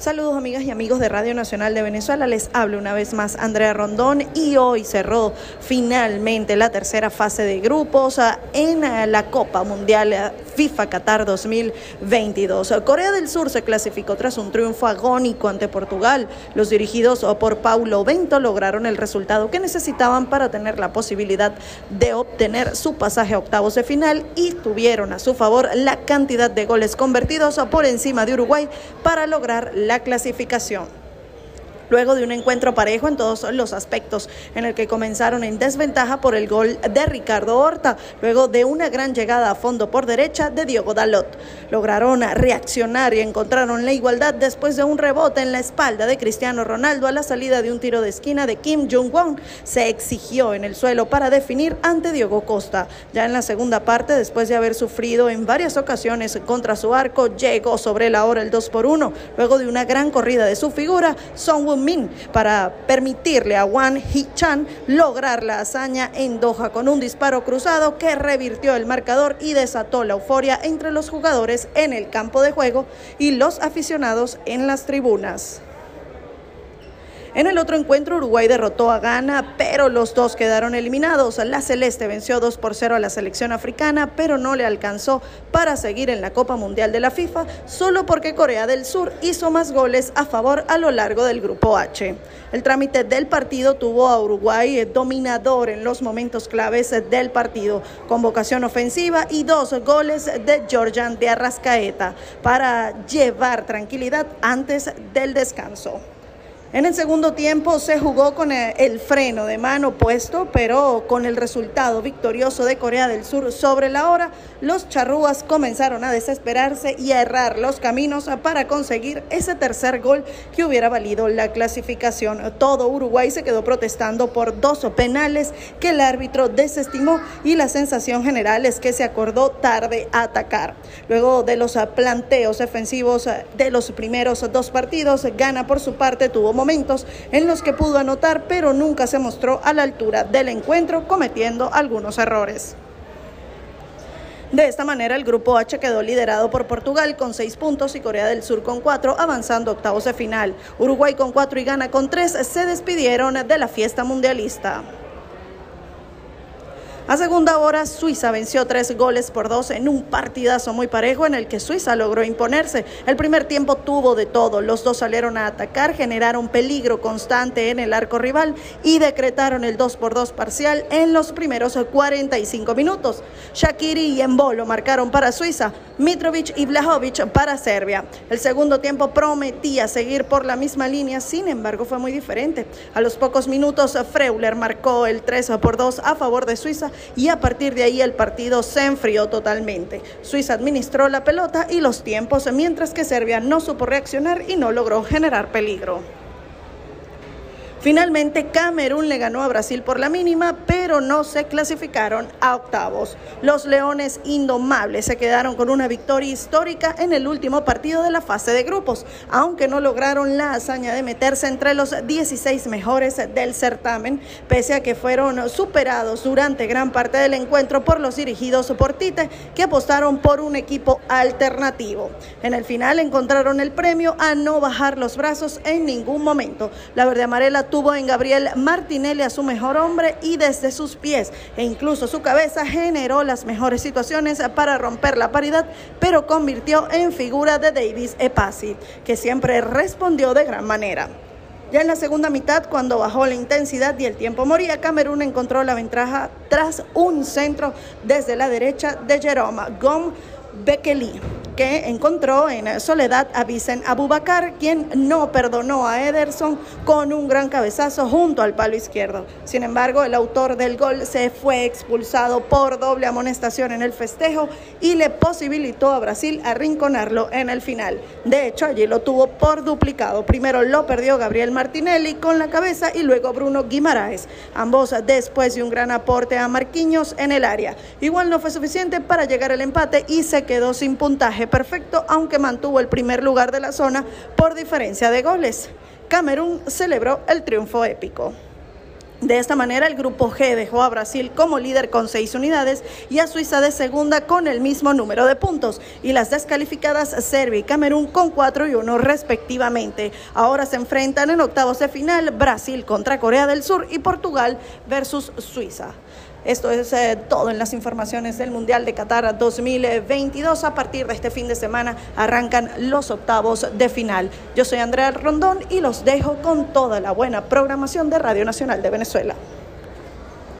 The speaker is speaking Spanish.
Saludos amigas y amigos de Radio Nacional de Venezuela, les hablo una vez más Andrea Rondón y hoy cerró finalmente la tercera fase de grupos ah, en ah, la Copa Mundial ah, FIFA Qatar 2022. Corea del Sur se clasificó tras un triunfo agónico ante Portugal. Los dirigidos por Paulo Bento lograron el resultado que necesitaban para tener la posibilidad de obtener su pasaje a octavos de final y tuvieron a su favor la cantidad de goles convertidos por encima de Uruguay para lograr la la clasificación luego de un encuentro parejo en todos los aspectos, en el que comenzaron en desventaja por el gol de Ricardo Horta, luego de una gran llegada a fondo por derecha de Diogo Dalot. Lograron reaccionar y encontraron la igualdad después de un rebote en la espalda de Cristiano Ronaldo a la salida de un tiro de esquina de Kim Jong-won. Se exigió en el suelo para definir ante Diogo Costa. Ya en la segunda parte, después de haber sufrido en varias ocasiones contra su arco, llegó sobre la hora el 2 por 1. Luego de una gran corrida de su figura, Son Min para permitirle a Wang Hee-chan lograr la hazaña en Doha con un disparo cruzado que revirtió el marcador y desató la euforia entre los jugadores en el campo de juego y los aficionados en las tribunas. En el otro encuentro, Uruguay derrotó a Ghana, pero los dos quedaron eliminados. La Celeste venció 2 por 0 a la selección africana, pero no le alcanzó para seguir en la Copa Mundial de la FIFA, solo porque Corea del Sur hizo más goles a favor a lo largo del Grupo H. El trámite del partido tuvo a Uruguay dominador en los momentos claves del partido, con vocación ofensiva y dos goles de Georgian de Arrascaeta para llevar tranquilidad antes del descanso. En el segundo tiempo se jugó con el freno de mano puesto, pero con el resultado victorioso de Corea del Sur sobre la hora, los charrúas comenzaron a desesperarse y a errar los caminos para conseguir ese tercer gol que hubiera valido la clasificación. Todo Uruguay se quedó protestando por dos penales que el árbitro desestimó y la sensación general es que se acordó tarde atacar. Luego de los planteos ofensivos de los primeros dos partidos, Gana por su parte tuvo momentos en los que pudo anotar, pero nunca se mostró a la altura del encuentro, cometiendo algunos errores. De esta manera, el grupo H quedó liderado por Portugal con seis puntos y Corea del Sur con cuatro, avanzando octavos de final. Uruguay con cuatro y Ghana con tres se despidieron de la fiesta mundialista. A segunda hora, Suiza venció tres goles por dos en un partidazo muy parejo en el que Suiza logró imponerse. El primer tiempo tuvo de todo. Los dos salieron a atacar, generaron peligro constante en el arco rival y decretaron el 2 por 2 parcial en los primeros 45 minutos. Shakiri y Embolo marcaron para Suiza, Mitrovic y Vlahovic para Serbia. El segundo tiempo prometía seguir por la misma línea, sin embargo fue muy diferente. A los pocos minutos, Freuler marcó el 3 por 2 a favor de Suiza y a partir de ahí el partido se enfrió totalmente. Suiza administró la pelota y los tiempos, mientras que Serbia no supo reaccionar y no logró generar peligro. Finalmente, Camerún le ganó a Brasil por la mínima, pero no se clasificaron a octavos. Los Leones Indomables se quedaron con una victoria histórica en el último partido de la fase de grupos, aunque no lograron la hazaña de meterse entre los 16 mejores del certamen, pese a que fueron superados durante gran parte del encuentro por los dirigidos por Tite, que apostaron por un equipo alternativo. En el final encontraron el premio a no bajar los brazos en ningún momento. La verde amarela tuvo en Gabriel Martinelli a su mejor hombre y desde sus pies e incluso su cabeza generó las mejores situaciones para romper la paridad, pero convirtió en figura de Davis Epasi, que siempre respondió de gran manera. Ya en la segunda mitad, cuando bajó la intensidad y el tiempo moría, Camerún encontró la ventaja tras un centro desde la derecha de Jerome Gom Bekeli que encontró en soledad a Vicen Abubakar, quien no perdonó a Ederson con un gran cabezazo junto al palo izquierdo. Sin embargo, el autor del gol se fue expulsado por doble amonestación en el festejo y le posibilitó a Brasil arrinconarlo en el final. De hecho, allí lo tuvo por duplicado. Primero lo perdió Gabriel Martinelli con la cabeza y luego Bruno Guimaraes, ambos después de un gran aporte a Marquinhos en el área. Igual no fue suficiente para llegar al empate y se quedó sin puntaje perfecto, aunque mantuvo el primer lugar de la zona por diferencia de goles. Camerún celebró el triunfo épico. De esta manera, el grupo G dejó a Brasil como líder con seis unidades y a Suiza de segunda con el mismo número de puntos, y las descalificadas Serbia y Camerún con cuatro y uno respectivamente. Ahora se enfrentan en octavos de final Brasil contra Corea del Sur y Portugal versus Suiza. Esto es eh, todo en las informaciones del Mundial de Qatar 2022. A partir de este fin de semana arrancan los octavos de final. Yo soy Andrea Rondón y los dejo con toda la buena programación de Radio Nacional de Venezuela.